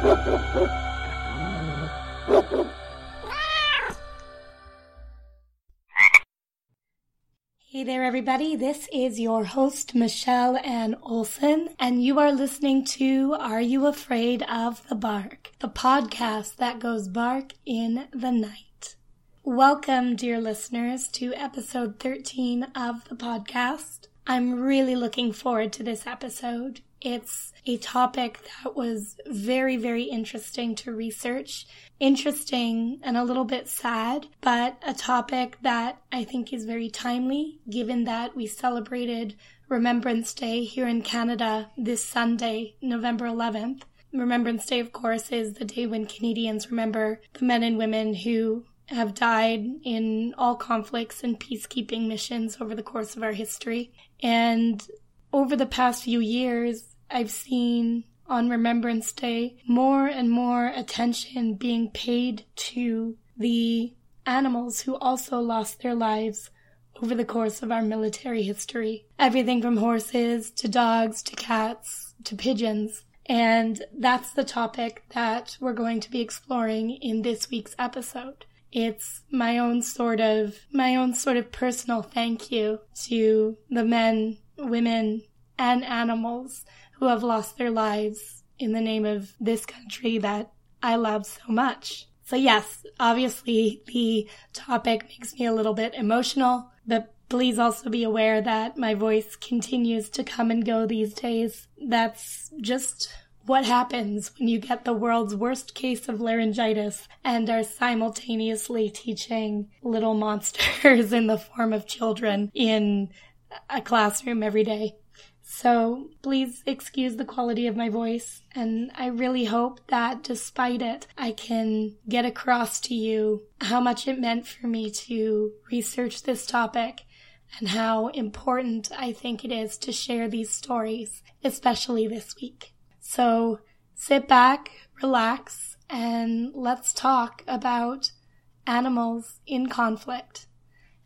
Hey there, everybody. This is your host, Michelle Ann Olson, and you are listening to Are You Afraid of the Bark, the podcast that goes bark in the night. Welcome, dear listeners, to episode 13 of the podcast. I'm really looking forward to this episode. It's a topic that was very, very interesting to research. Interesting and a little bit sad, but a topic that I think is very timely given that we celebrated Remembrance Day here in Canada this Sunday, November 11th. Remembrance Day, of course, is the day when Canadians remember the men and women who have died in all conflicts and peacekeeping missions over the course of our history. And over the past few years, I've seen on Remembrance Day more and more attention being paid to the animals who also lost their lives over the course of our military history. Everything from horses to dogs to cats to pigeons. And that's the topic that we're going to be exploring in this week's episode. It's my own sort of, my own sort of personal thank you to the men, women, and animals who have lost their lives in the name of this country that I love so much. So yes, obviously the topic makes me a little bit emotional, but please also be aware that my voice continues to come and go these days. That's just what happens when you get the world's worst case of laryngitis and are simultaneously teaching little monsters in the form of children in a classroom every day. So please excuse the quality of my voice. And I really hope that despite it, I can get across to you how much it meant for me to research this topic and how important I think it is to share these stories, especially this week. So sit back, relax, and let's talk about animals in conflict,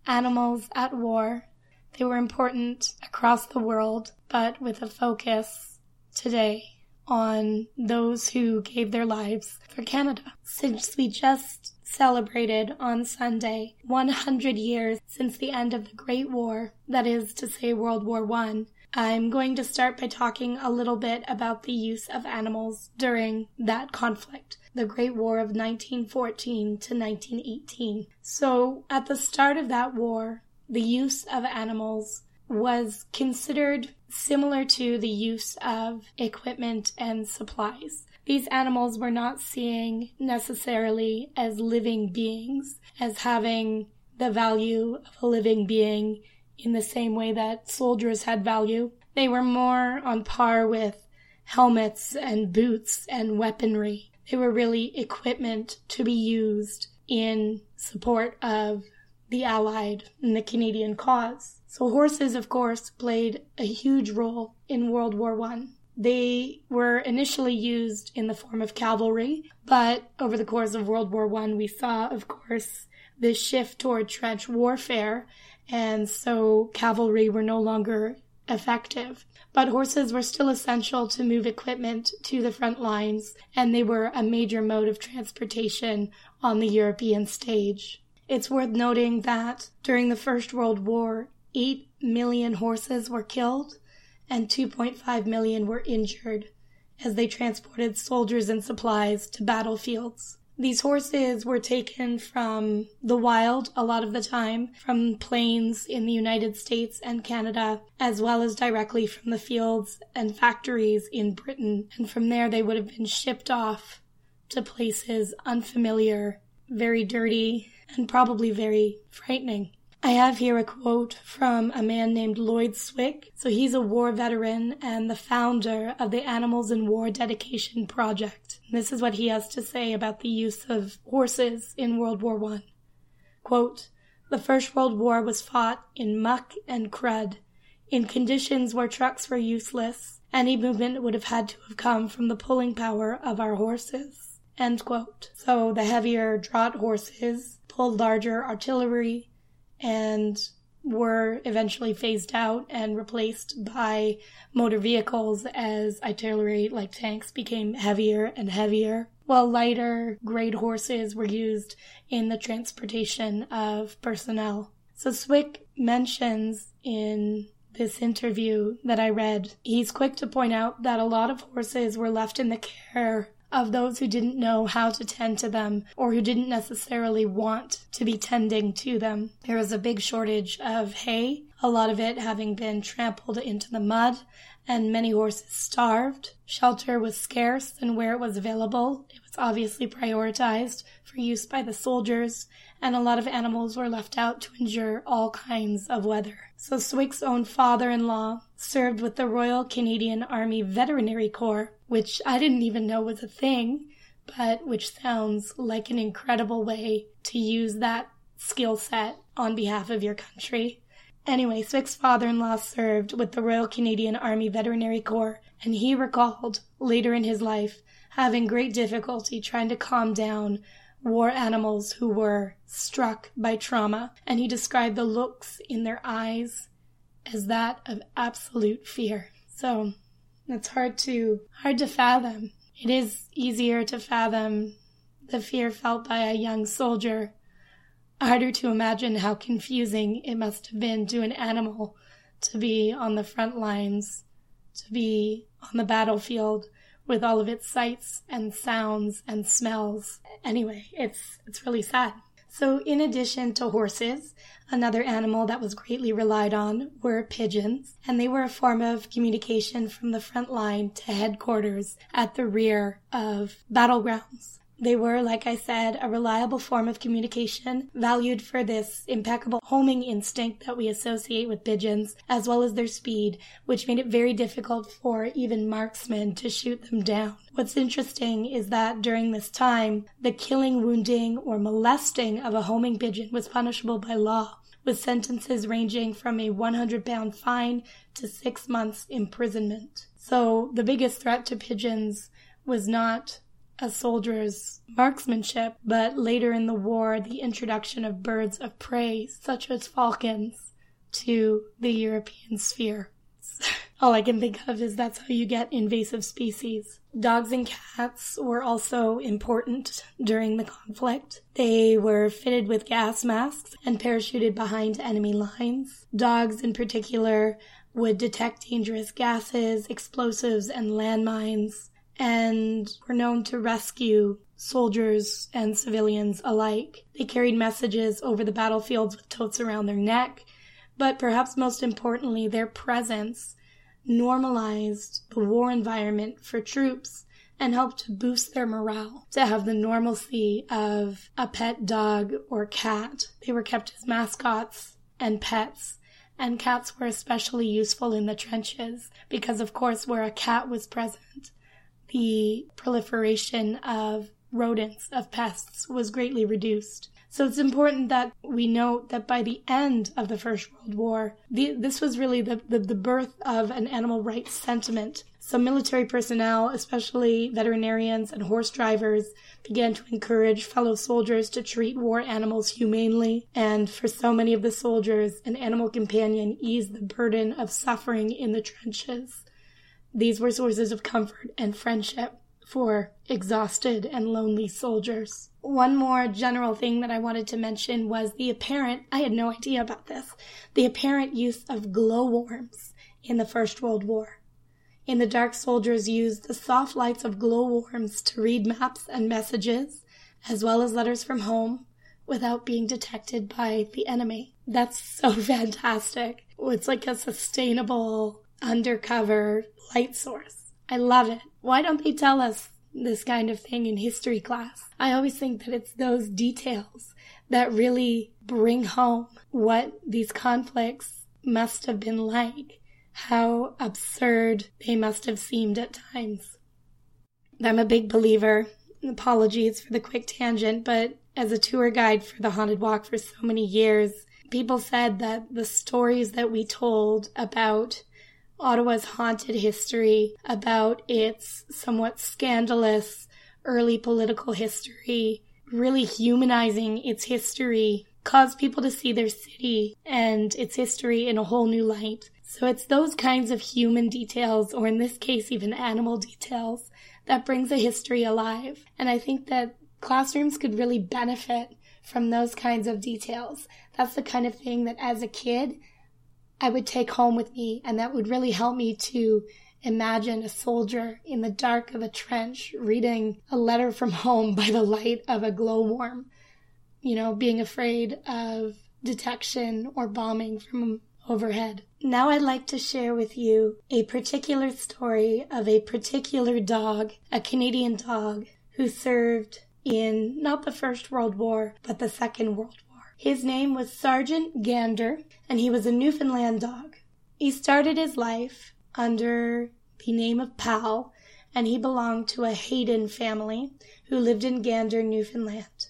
animals at war, they were important across the world, but with a focus today on those who gave their lives for Canada. Since we just celebrated on Sunday 100 years since the end of the Great War, that is to say World War I, I'm going to start by talking a little bit about the use of animals during that conflict, the Great War of 1914 to 1918. So, at the start of that war, the use of animals was considered similar to the use of equipment and supplies. These animals were not seen necessarily as living beings, as having the value of a living being in the same way that soldiers had value. They were more on par with helmets and boots and weaponry. They were really equipment to be used in support of the Allied and the Canadian cause. So horses, of course, played a huge role in World War One. They were initially used in the form of cavalry, but over the course of World War One, we saw, of course, this shift toward trench warfare, and so cavalry were no longer effective. But horses were still essential to move equipment to the front lines, and they were a major mode of transportation on the European stage. It's worth noting that during the First World War, 8 million horses were killed and 2.5 million were injured as they transported soldiers and supplies to battlefields. These horses were taken from the wild a lot of the time, from plains in the United States and Canada, as well as directly from the fields and factories in Britain. And from there, they would have been shipped off to places unfamiliar, very dirty, and probably very frightening. I have here a quote from a man named Lloyd Swick. So he's a war veteran and the founder of the Animals in War Dedication Project. This is what he has to say about the use of horses in World War I. Quote, the First World War was fought in muck and crud, in conditions where trucks were useless. Any movement would have had to have come from the pulling power of our horses. End quote. So the heavier draught horses pulled larger artillery and were eventually phased out and replaced by motor vehicles as artillery like tanks became heavier and heavier, while lighter grade horses were used in the transportation of personnel. So Swick mentions in this interview that I read, he's quick to point out that a lot of horses were left in the care of those who didn't know how to tend to them or who didn't necessarily want to be tending to them. There was a big shortage of hay, a lot of it having been trampled into the mud, and many horses starved. Shelter was scarce, and where it was available, it was obviously prioritized for use by the soldiers, and a lot of animals were left out to endure all kinds of weather. So Swick's own father in law served with the Royal Canadian Army Veterinary Corps, which I didn't even know was a thing, but which sounds like an incredible way to use that skill set on behalf of your country. Anyway, Swick's father in law served with the Royal Canadian Army Veterinary Corps, and he recalled later in his life having great difficulty trying to calm down war animals who were struck by trauma, and he described the looks in their eyes as that of absolute fear. So it's hard to hard to fathom. It is easier to fathom the fear felt by a young soldier. Harder to imagine how confusing it must have been to an animal to be on the front lines, to be on the battlefield, with all of its sights and sounds and smells. Anyway, it's it's really sad. So in addition to horses, another animal that was greatly relied on were pigeons, and they were a form of communication from the front line to headquarters at the rear of battlegrounds. They were, like I said, a reliable form of communication, valued for this impeccable homing instinct that we associate with pigeons, as well as their speed, which made it very difficult for even marksmen to shoot them down. What's interesting is that during this time, the killing, wounding, or molesting of a homing pigeon was punishable by law, with sentences ranging from a 100 pound fine to six months imprisonment. So the biggest threat to pigeons was not a soldier's marksmanship, but later in the war, the introduction of birds of prey, such as falcons, to the European sphere. All I can think of is that's how you get invasive species. Dogs and cats were also important during the conflict. They were fitted with gas masks and parachuted behind enemy lines. Dogs, in particular, would detect dangerous gases, explosives, and landmines and were known to rescue soldiers and civilians alike. They carried messages over the battlefields with totes around their neck, but perhaps most importantly, their presence normalized the war environment for troops and helped to boost their morale to have the normalcy of a pet dog or cat. They were kept as mascots and pets. And cats were especially useful in the trenches because, of course, where a cat was present, the proliferation of rodents, of pests, was greatly reduced. So it's important that we note that by the end of the First World War, the, this was really the, the, the birth of an animal rights sentiment. So military personnel, especially veterinarians and horse drivers, began to encourage fellow soldiers to treat war animals humanely. And for so many of the soldiers, an animal companion eased the burden of suffering in the trenches. These were sources of comfort and friendship for exhausted and lonely soldiers. One more general thing that I wanted to mention was the apparent, I had no idea about this, the apparent use of glowworms in the First World War. In the dark, soldiers used the soft lights of glowworms to read maps and messages, as well as letters from home, without being detected by the enemy. That's so fantastic. It's like a sustainable undercover light source. I love it. Why don't they tell us this kind of thing in history class? I always think that it's those details that really bring home what these conflicts must have been like, how absurd they must have seemed at times. I'm a big believer. Apologies for the quick tangent, but as a tour guide for the Haunted Walk for so many years, people said that the stories that we told about Ottawa's haunted history, about its somewhat scandalous early political history, really humanizing its history caused people to see their city and its history in a whole new light. So it's those kinds of human details, or in this case, even animal details, that brings a history alive. And I think that classrooms could really benefit from those kinds of details. That's the kind of thing that as a kid, I would take home with me, and that would really help me to imagine a soldier in the dark of a trench reading a letter from home by the light of a glowworm, you know, being afraid of detection or bombing from overhead. Now I'd like to share with you a particular story of a particular dog, a Canadian dog, who served in not the First World War, but the Second World. His name was Sergeant Gander, and he was a Newfoundland dog. He started his life under the name of Pal, and he belonged to a Hayden family who lived in Gander, Newfoundland.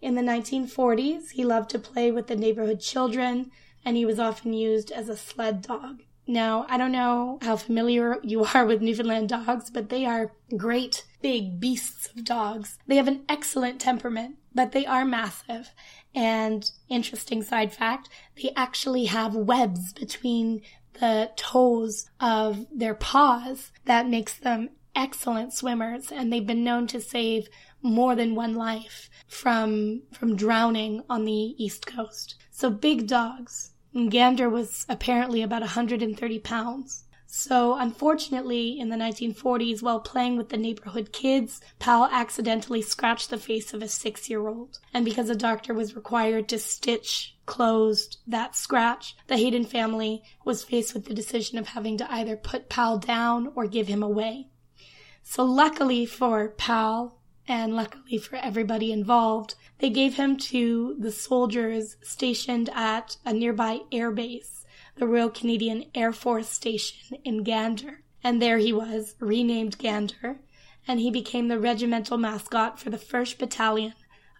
In the 1940s, he loved to play with the neighborhood children, and he was often used as a sled dog. Now, I don't know how familiar you are with Newfoundland dogs, but they are great big beasts of dogs. They have an excellent temperament, but they are massive. And interesting side fact, they actually have webs between the toes of their paws that makes them excellent swimmers and they've been known to save more than one life from from drowning on the east coast. So big dogs. Gander was apparently about 130 pounds. So, unfortunately, in the 1940s, while playing with the neighborhood kids, Pal accidentally scratched the face of a six year old. And because a doctor was required to stitch closed that scratch, the Hayden family was faced with the decision of having to either put Pal down or give him away. So, luckily for Pal, and luckily for everybody involved, they gave him to the soldiers stationed at a nearby airbase the Royal Canadian Air Force Station in Gander. And there he was, renamed Gander, and he became the regimental mascot for the 1st Battalion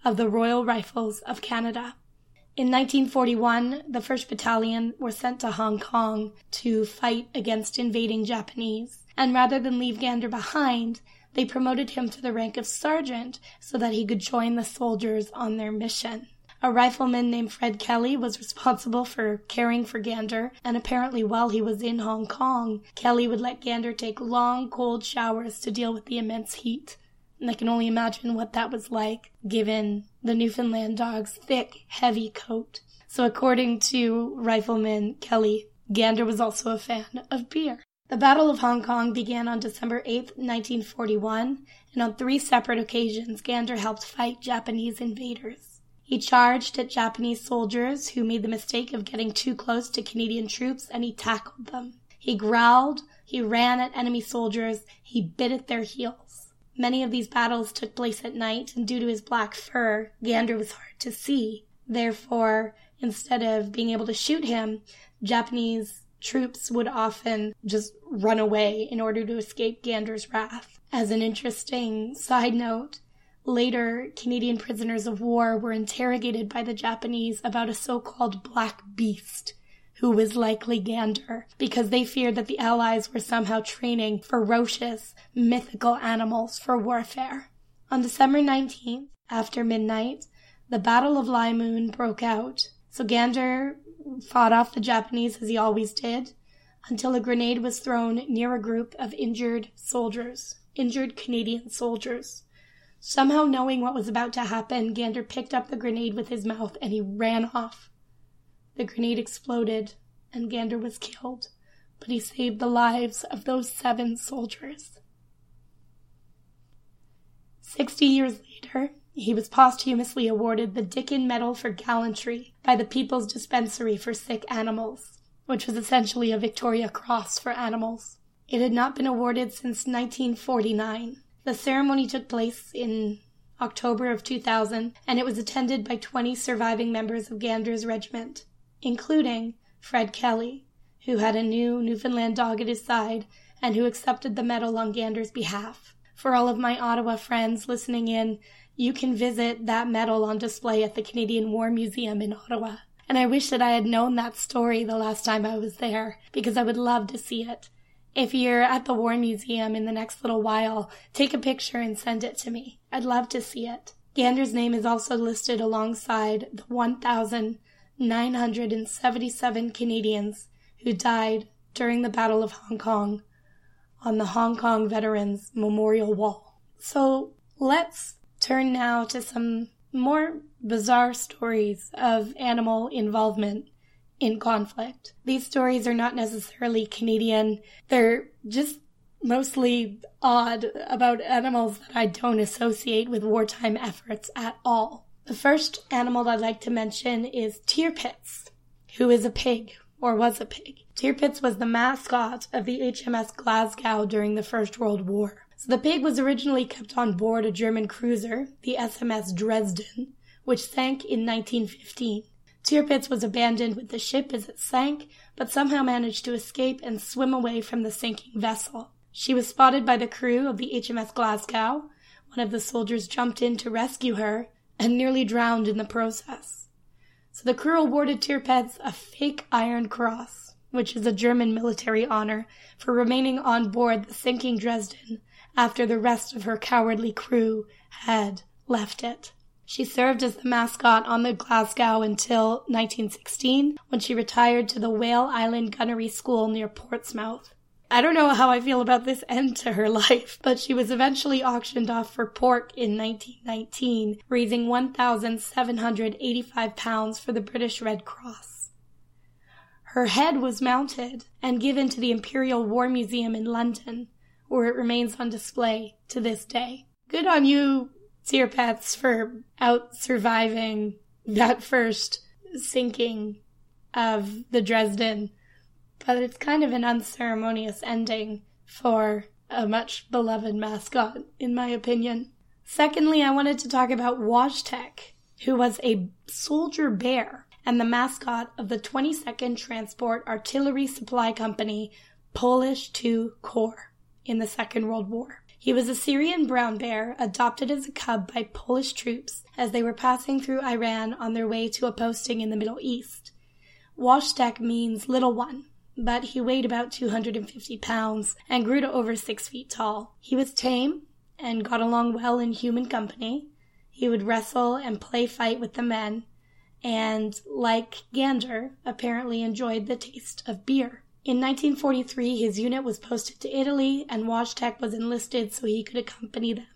of the Royal Rifles of Canada. In 1941, the 1st Battalion were sent to Hong Kong to fight against invading Japanese, and rather than leave Gander behind, they promoted him to the rank of sergeant so that he could join the soldiers on their mission. A rifleman named Fred Kelly was responsible for caring for Gander, and apparently while he was in Hong Kong, Kelly would let Gander take long, cold showers to deal with the immense heat. And I can only imagine what that was like, given the Newfoundland dog's thick, heavy coat. So according to Rifleman Kelly, Gander was also a fan of beer. The Battle of Hong Kong began on December 8, 1941, and on three separate occasions, Gander helped fight Japanese invaders. He charged at Japanese soldiers who made the mistake of getting too close to Canadian troops and he tackled them. He growled, he ran at enemy soldiers, he bit at their heels. Many of these battles took place at night, and due to his black fur, Gander was hard to see. Therefore, instead of being able to shoot him, Japanese troops would often just run away in order to escape Gander's wrath. As an interesting side note, Later, Canadian prisoners of war were interrogated by the Japanese about a so called black beast, who was likely Gander, because they feared that the Allies were somehow training ferocious, mythical animals for warfare. On December 19th, after midnight, the Battle of Lye Mun broke out. So Gander fought off the Japanese as he always did, until a grenade was thrown near a group of injured soldiers, injured Canadian soldiers. Somehow knowing what was about to happen, Gander picked up the grenade with his mouth and he ran off. The grenade exploded and Gander was killed, but he saved the lives of those seven soldiers. Sixty years later, he was posthumously awarded the Dickin Medal for Gallantry by the People's Dispensary for Sick Animals, which was essentially a Victoria Cross for animals. It had not been awarded since 1949. The ceremony took place in October of 2000, and it was attended by 20 surviving members of Gander's regiment, including Fred Kelly, who had a new Newfoundland dog at his side and who accepted the medal on Gander's behalf. For all of my Ottawa friends listening in, you can visit that medal on display at the Canadian War Museum in Ottawa. And I wish that I had known that story the last time I was there because I would love to see it. If you're at the War Museum in the next little while, take a picture and send it to me. I'd love to see it. Gander's name is also listed alongside the 1,977 Canadians who died during the Battle of Hong Kong on the Hong Kong Veterans Memorial Wall. So let's turn now to some more bizarre stories of animal involvement in conflict. These stories are not necessarily Canadian, they're just mostly odd about animals that I don't associate with wartime efforts at all. The first animal I'd like to mention is Tirpitz, who is a pig, or was a pig. Tirpitz was the mascot of the HMS Glasgow during the First World War. So the pig was originally kept on board a German cruiser, the SMS Dresden, which sank in 1915. Tirpitz was abandoned with the ship as it sank, but somehow managed to escape and swim away from the sinking vessel. She was spotted by the crew of the HMS Glasgow. One of the soldiers jumped in to rescue her and nearly drowned in the process. So the crew awarded Tirpitz a fake Iron Cross, which is a German military honor for remaining on board the sinking Dresden after the rest of her cowardly crew had left it. She served as the mascot on the Glasgow until 1916 when she retired to the Whale Island Gunnery School near Portsmouth. I don't know how I feel about this end to her life, but she was eventually auctioned off for pork in 1919, raising 1,785 pounds for the British Red Cross. Her head was mounted and given to the Imperial War Museum in London, where it remains on display to this day. Good on you, Tirpitz, for out surviving that first sinking of the Dresden but it's kind of an unceremonious ending for a much beloved mascot, in my opinion. Secondly, I wanted to talk about Wojtek, who was a soldier bear and the mascot of the 22nd Transport Artillery Supply Company, Polish 2 Corps, in the Second World War. He was a Syrian brown bear adopted as a cub by Polish troops as they were passing through Iran on their way to a posting in the Middle East. Wojtek means little one, but he weighed about 250 pounds and grew to over six feet tall. He was tame and got along well in human company. He would wrestle and play fight with the men, and, like Gander, apparently enjoyed the taste of beer. In 1943, his unit was posted to Italy, and Wojtek was enlisted so he could accompany them.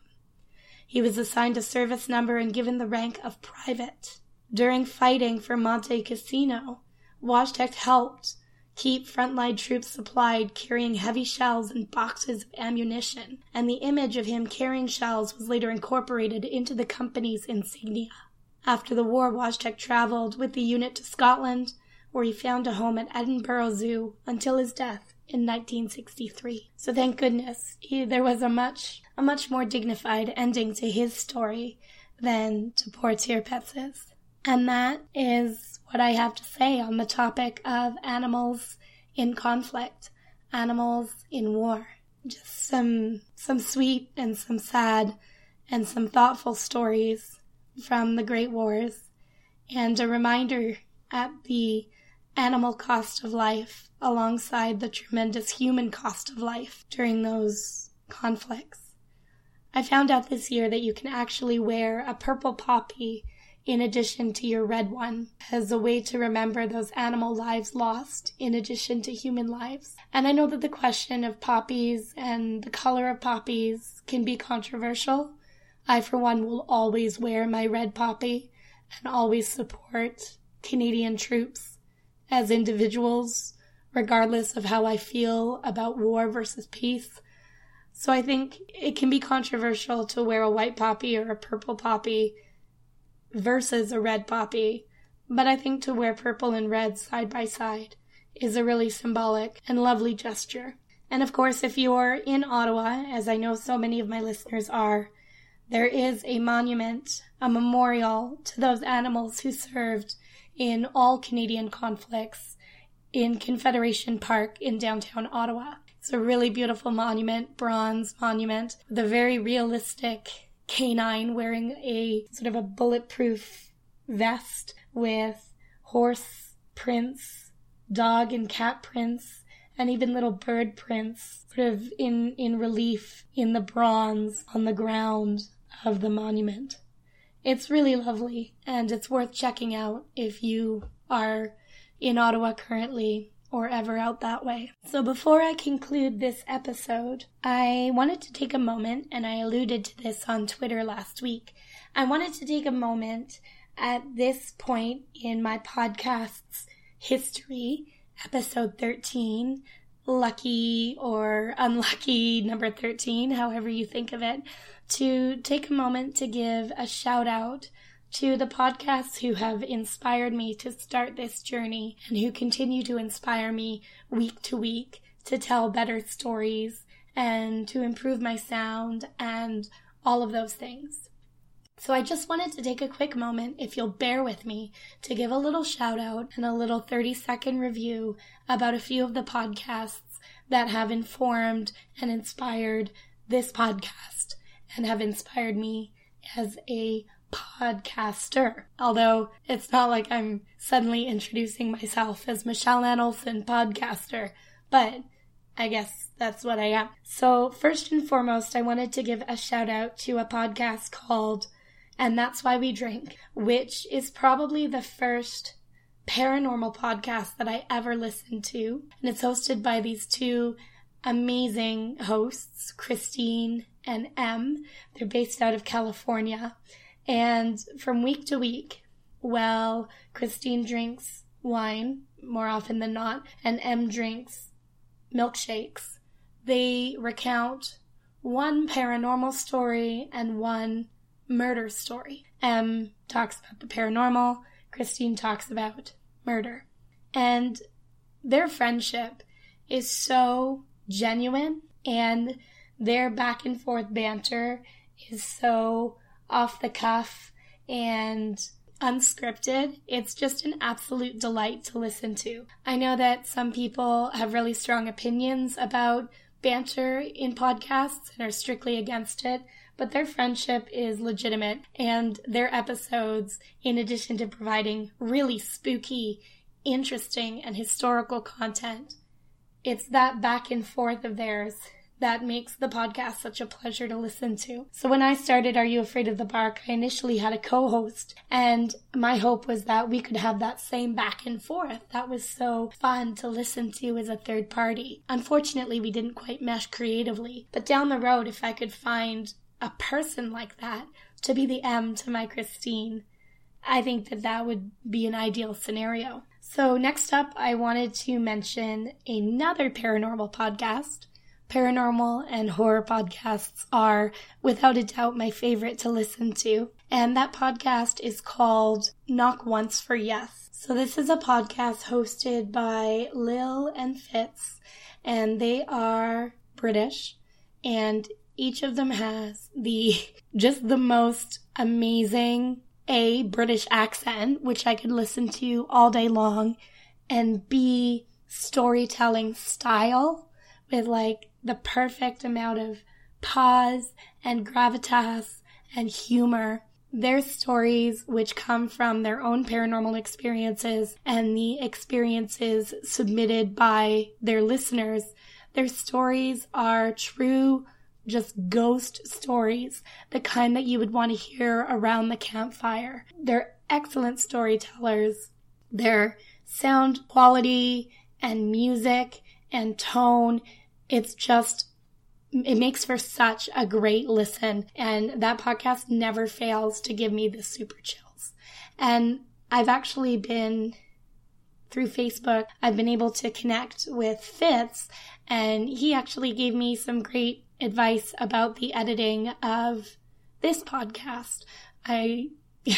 He was assigned a service number and given the rank of private. During fighting for Monte Cassino, Wojtek helped keep frontline troops supplied, carrying heavy shells and boxes of ammunition, and the image of him carrying shells was later incorporated into the company's insignia. After the war, Wojtek traveled with the unit to Scotland, where he found a home at Edinburgh Zoo until his death in 1963. So thank goodness he, there was a much a much more dignified ending to his story than to poor Tirpitz's. And that is what I have to say on the topic of animals in conflict, animals in war. Just some, some sweet and some sad and some thoughtful stories from the Great Wars and a reminder at the animal cost of life alongside the tremendous human cost of life during those conflicts. I found out this year that you can actually wear a purple poppy in addition to your red one as a way to remember those animal lives lost in addition to human lives. And I know that the question of poppies and the color of poppies can be controversial. I, for one, will always wear my red poppy and always support Canadian troops as individuals, regardless of how I feel about war versus peace. So I think it can be controversial to wear a white poppy or a purple poppy versus a red poppy, but I think to wear purple and red side by side is a really symbolic and lovely gesture. And of course, if you're in Ottawa, as I know so many of my listeners are, there is a monument, a memorial to those animals who served in all Canadian conflicts in Confederation Park in downtown Ottawa. It's a really beautiful monument, bronze monument, with a very realistic canine wearing a sort of a bulletproof vest with horse prints, dog and cat prints, and even little bird prints sort of in, in relief in the bronze on the ground of the monument. It's really lovely and it's worth checking out if you are in Ottawa currently or ever out that way. So before I conclude this episode, I wanted to take a moment, and I alluded to this on Twitter last week. I wanted to take a moment at this point in my podcast's history, episode 13, lucky or unlucky number 13, however you think of it, to take a moment to give a shout out to the podcasts who have inspired me to start this journey and who continue to inspire me week to week to tell better stories and to improve my sound and all of those things. So I just wanted to take a quick moment, if you'll bear with me, to give a little shout out and a little 30 second review about a few of the podcasts that have informed and inspired this podcast and have inspired me as a podcaster. Although it's not like I'm suddenly introducing myself as Michelle Ann Olson, podcaster, but I guess that's what I am. So, first and foremost, I wanted to give a shout out to a podcast called And That's Why We Drink, which is probably the first paranormal podcast that I ever listened to. And it's hosted by these two amazing hosts, Christine and Em. They're based out of California. And from week to week, well, Christine drinks wine more often than not, and Em drinks milkshakes. They recount one paranormal story and one murder story. Em talks about the paranormal, Christine talks about murder. And their friendship is so genuine, and their back and forth banter is so off the cuff and unscripted. It's just an absolute delight to listen to. I know that some people have really strong opinions about banter in podcasts and are strictly against it, but their friendship is legitimate and their episodes, in addition to providing really spooky, interesting, and historical content, it's that back and forth of theirs that makes the podcast such a pleasure to listen to. So when I started Are You Afraid of the Bark, I initially had a co-host and my hope was that we could have that same back and forth. That was so fun to listen to as a third party. Unfortunately, we didn't quite mesh creatively, but down the road, if I could find a person like that to be the Em to my Christine, I think that that would be an ideal scenario. So next up, I wanted to mention another paranormal podcast paranormal and horror podcasts are without a doubt my favorite to listen to. And that podcast is called Knock Once for Yes. So this is a podcast hosted by Lil and Fitz, and they are British, and each of them has the just the most amazing A British accent, which I could listen to all day long, and B storytelling style with like the perfect amount of pause and gravitas and humor. Their stories, which come from their own paranormal experiences and the experiences submitted by their listeners, their stories are true, just ghost stories, the kind that you would want to hear around the campfire. They're excellent storytellers. Their sound quality and music and tone it's just it makes for such a great listen and that podcast never fails to give me the super chills and i've actually been through facebook i've been able to connect with fitz and he actually gave me some great advice about the editing of this podcast. I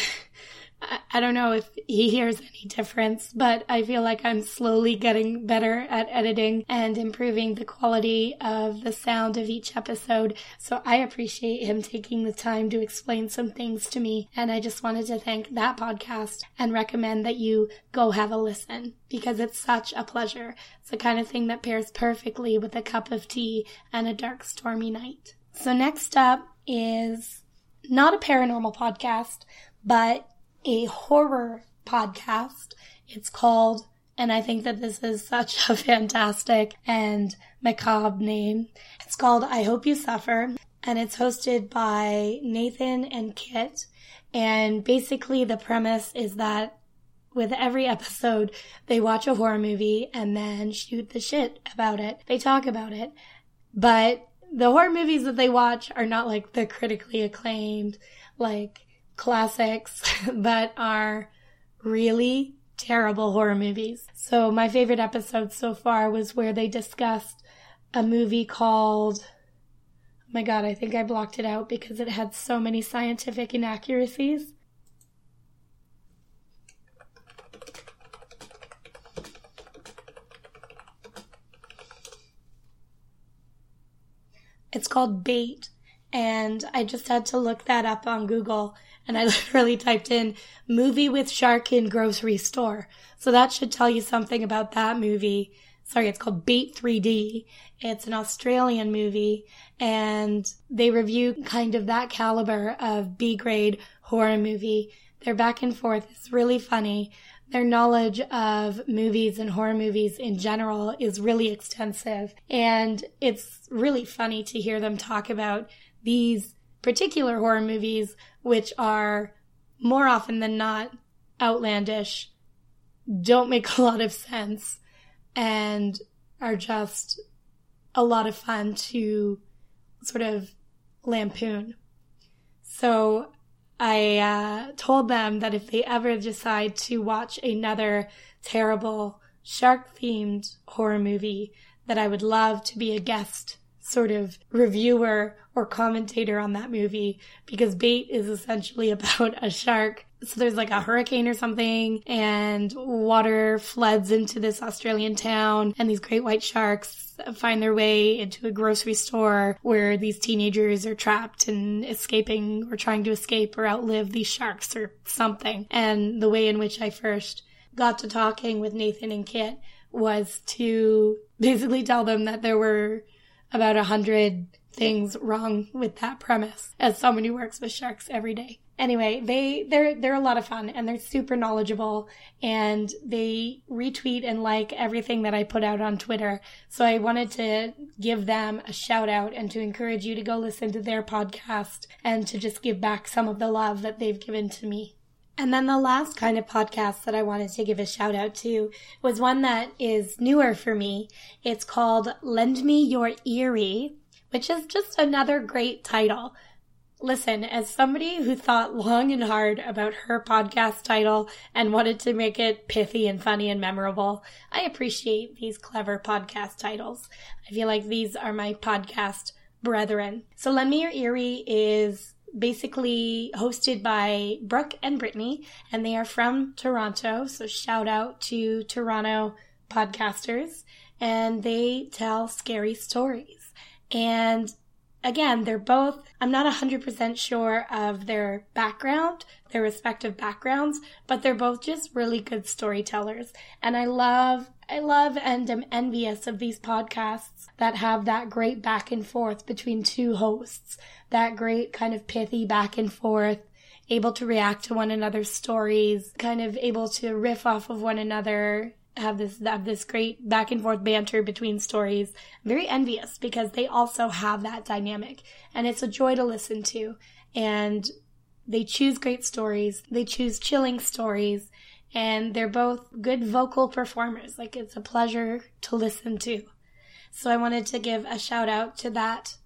I don't know if he hears any difference, but I feel like I'm slowly getting better at editing and improving the quality of the sound of each episode. So I appreciate him taking the time to explain some things to me. And I just wanted to thank that podcast and recommend that you go have a listen because it's such a pleasure. It's the kind of thing that pairs perfectly with a cup of tea and a dark, stormy night. So next up is not a paranormal podcast, but a horror podcast. It's called, and I think that this is such a fantastic and macabre name. It's called I Hope You Suffer. and it's hosted by Nathan and Kit. And basically, the premise is that with every episode, they watch a horror movie and then shoot the shit about it. They talk about it. But the horror movies that they watch are not like the critically acclaimed, like classics, but are really terrible horror movies. So my favorite episode so far was where they discussed a movie called Oh my god, I think I blocked it out because it had so many scientific inaccuracies. It's called Bait, and I just had to look that up on Google and I literally typed in movie with shark in grocery store. So that should tell you something about that movie. Sorry, it's called Bait 3D. It's an Australian movie and they review kind of that caliber of B grade horror movie. Their back and forth is really funny. Their knowledge of movies and horror movies in general is really extensive. And it's really funny to hear them talk about these particular horror movies, which are more often than not outlandish, don't make a lot of sense, and are just a lot of fun to sort of lampoon. So I uh, told them that if they ever decide to watch another terrible shark themed horror movie, that I would love to be a guest sort of reviewer or commentator on that movie because Bait is essentially about a shark. So there's like a hurricane or something and water floods into this Australian town and these great white sharks find their way into a grocery store where these teenagers are trapped and escaping or trying to escape or outlive these sharks or something. And the way in which I first got to talking with Nathan and Kit was to basically tell them that there were about a hundred things wrong with that premise as someone who works with sharks every day. Anyway, they they're they're a lot of fun and they're super knowledgeable and they retweet and like everything that I put out on Twitter. So I wanted to give them a shout out and to encourage you to go listen to their podcast and to just give back some of the love that they've given to me. And then the last kind of podcast that I wanted to give a shout out to was one that is newer for me. It's called Lend Me Your Eerie, which is just another great title. Listen, as somebody who thought long and hard about her podcast title and wanted to make it pithy and funny and memorable, I appreciate these clever podcast titles. I feel like these are my podcast brethren. So Lend Me Your Eerie is basically hosted by Brooke and Brittany, and they are from Toronto. So shout out to Toronto podcasters, and they tell scary stories. And again, they're both, I'm not 100% sure of their background, their respective backgrounds, but they're both just really good storytellers. And I love, I love and am envious of these podcasts that have that great back and forth between two hosts, that great kind of pithy back and forth able to react to one another's stories, kind of able to riff off of one another, have this have this great back and forth banter between stories. I'm very envious because they also have that dynamic and it's a joy to listen to. And they choose great stories, they choose chilling stories, and they're both good vocal performers. Like it's a pleasure to listen to. So I wanted to give a shout out to that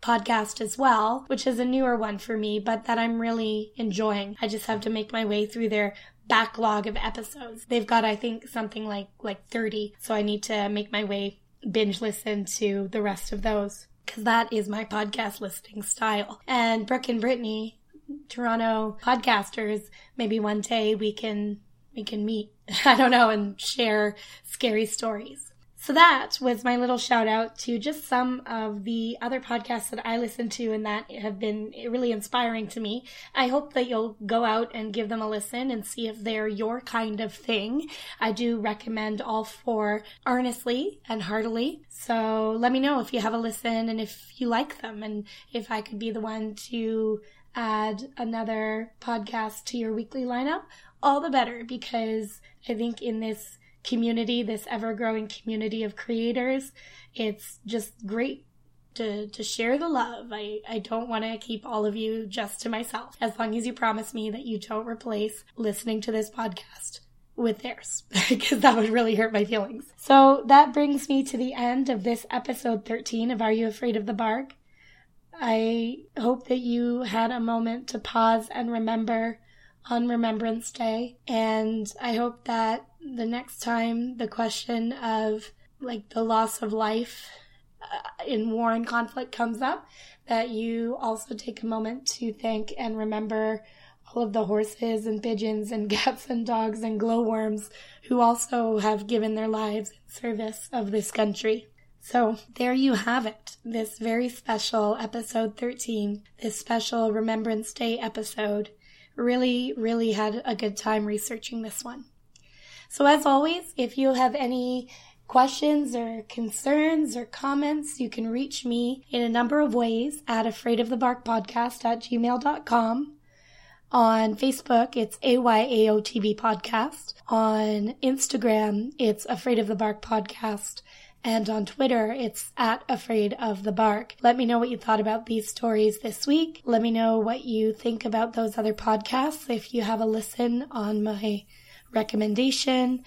podcast as well, which is a newer one for me, but that I'm really enjoying. I just have to make my way through their backlog of episodes. They've got, I think, something like, like 30. So I need to make my way binge listen to the rest of those because that is my podcast listening style. And Brooke and Brittany, Toronto podcasters, maybe one day we can, we can meet. I don't know and share scary stories. So that was my little shout out to just some of the other podcasts that I listen to and that have been really inspiring to me. I hope that you'll go out and give them a listen and see if they're your kind of thing. I do recommend all four earnestly and heartily. So let me know if you have a listen and if you like them and if I could be the one to add another podcast to your weekly lineup, all the better because I think in this community, this ever growing community of creators. It's just great to, to share the love. I, I don't want to keep all of you just to myself, as long as you promise me that you don't replace listening to this podcast with theirs, because that would really hurt my feelings. So that brings me to the end of this episode 13 of Are You Afraid of the Bark? I hope that you had a moment to pause and remember on Remembrance Day. And I hope that the next time the question of like the loss of life uh, in war and conflict comes up, that you also take a moment to thank and remember all of the horses and pigeons and cats and dogs and glowworms who also have given their lives in service of this country. So there you have it. This very special episode 13, this special Remembrance Day episode. Really, really had a good time researching this one. So as always, if you have any questions or concerns or comments, you can reach me in a number of ways at afraidofthebarkpodcast at gmail.com. On Facebook, it's AYAOTB Podcast. On Instagram, it's Afraid of the Bark Podcast. And on Twitter, it's at Afraid of the Bark. Let me know what you thought about these stories this week. Let me know what you think about those other podcasts. If you have a listen on my recommendation,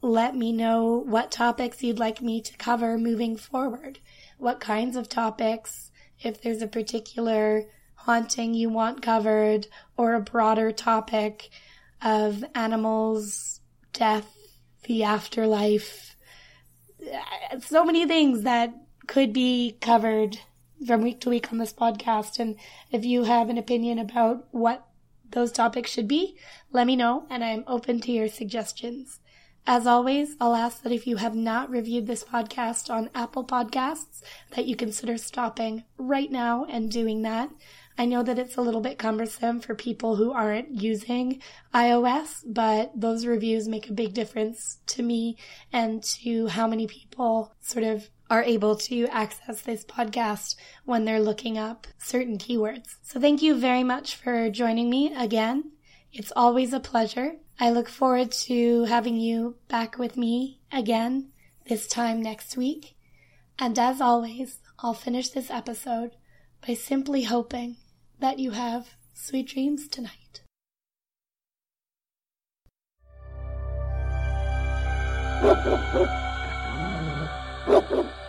let me know what topics you'd like me to cover moving forward. What kinds of topics, if there's a particular haunting you want covered, or a broader topic of animals, death, the afterlife, so many things that could be covered from week to week on this podcast. And if you have an opinion about what those topics should be, let me know and I'm open to your suggestions. As always, I'll ask that if you have not reviewed this podcast on Apple Podcasts, that you consider stopping right now and doing that. I know that it's a little bit cumbersome for people who aren't using iOS, but those reviews make a big difference to me and to how many people sort of are able to access this podcast when they're looking up certain keywords. So thank you very much for joining me again. It's always a pleasure. I look forward to having you back with me again this time next week. And as always, I'll finish this episode by simply hoping that you have sweet dreams tonight.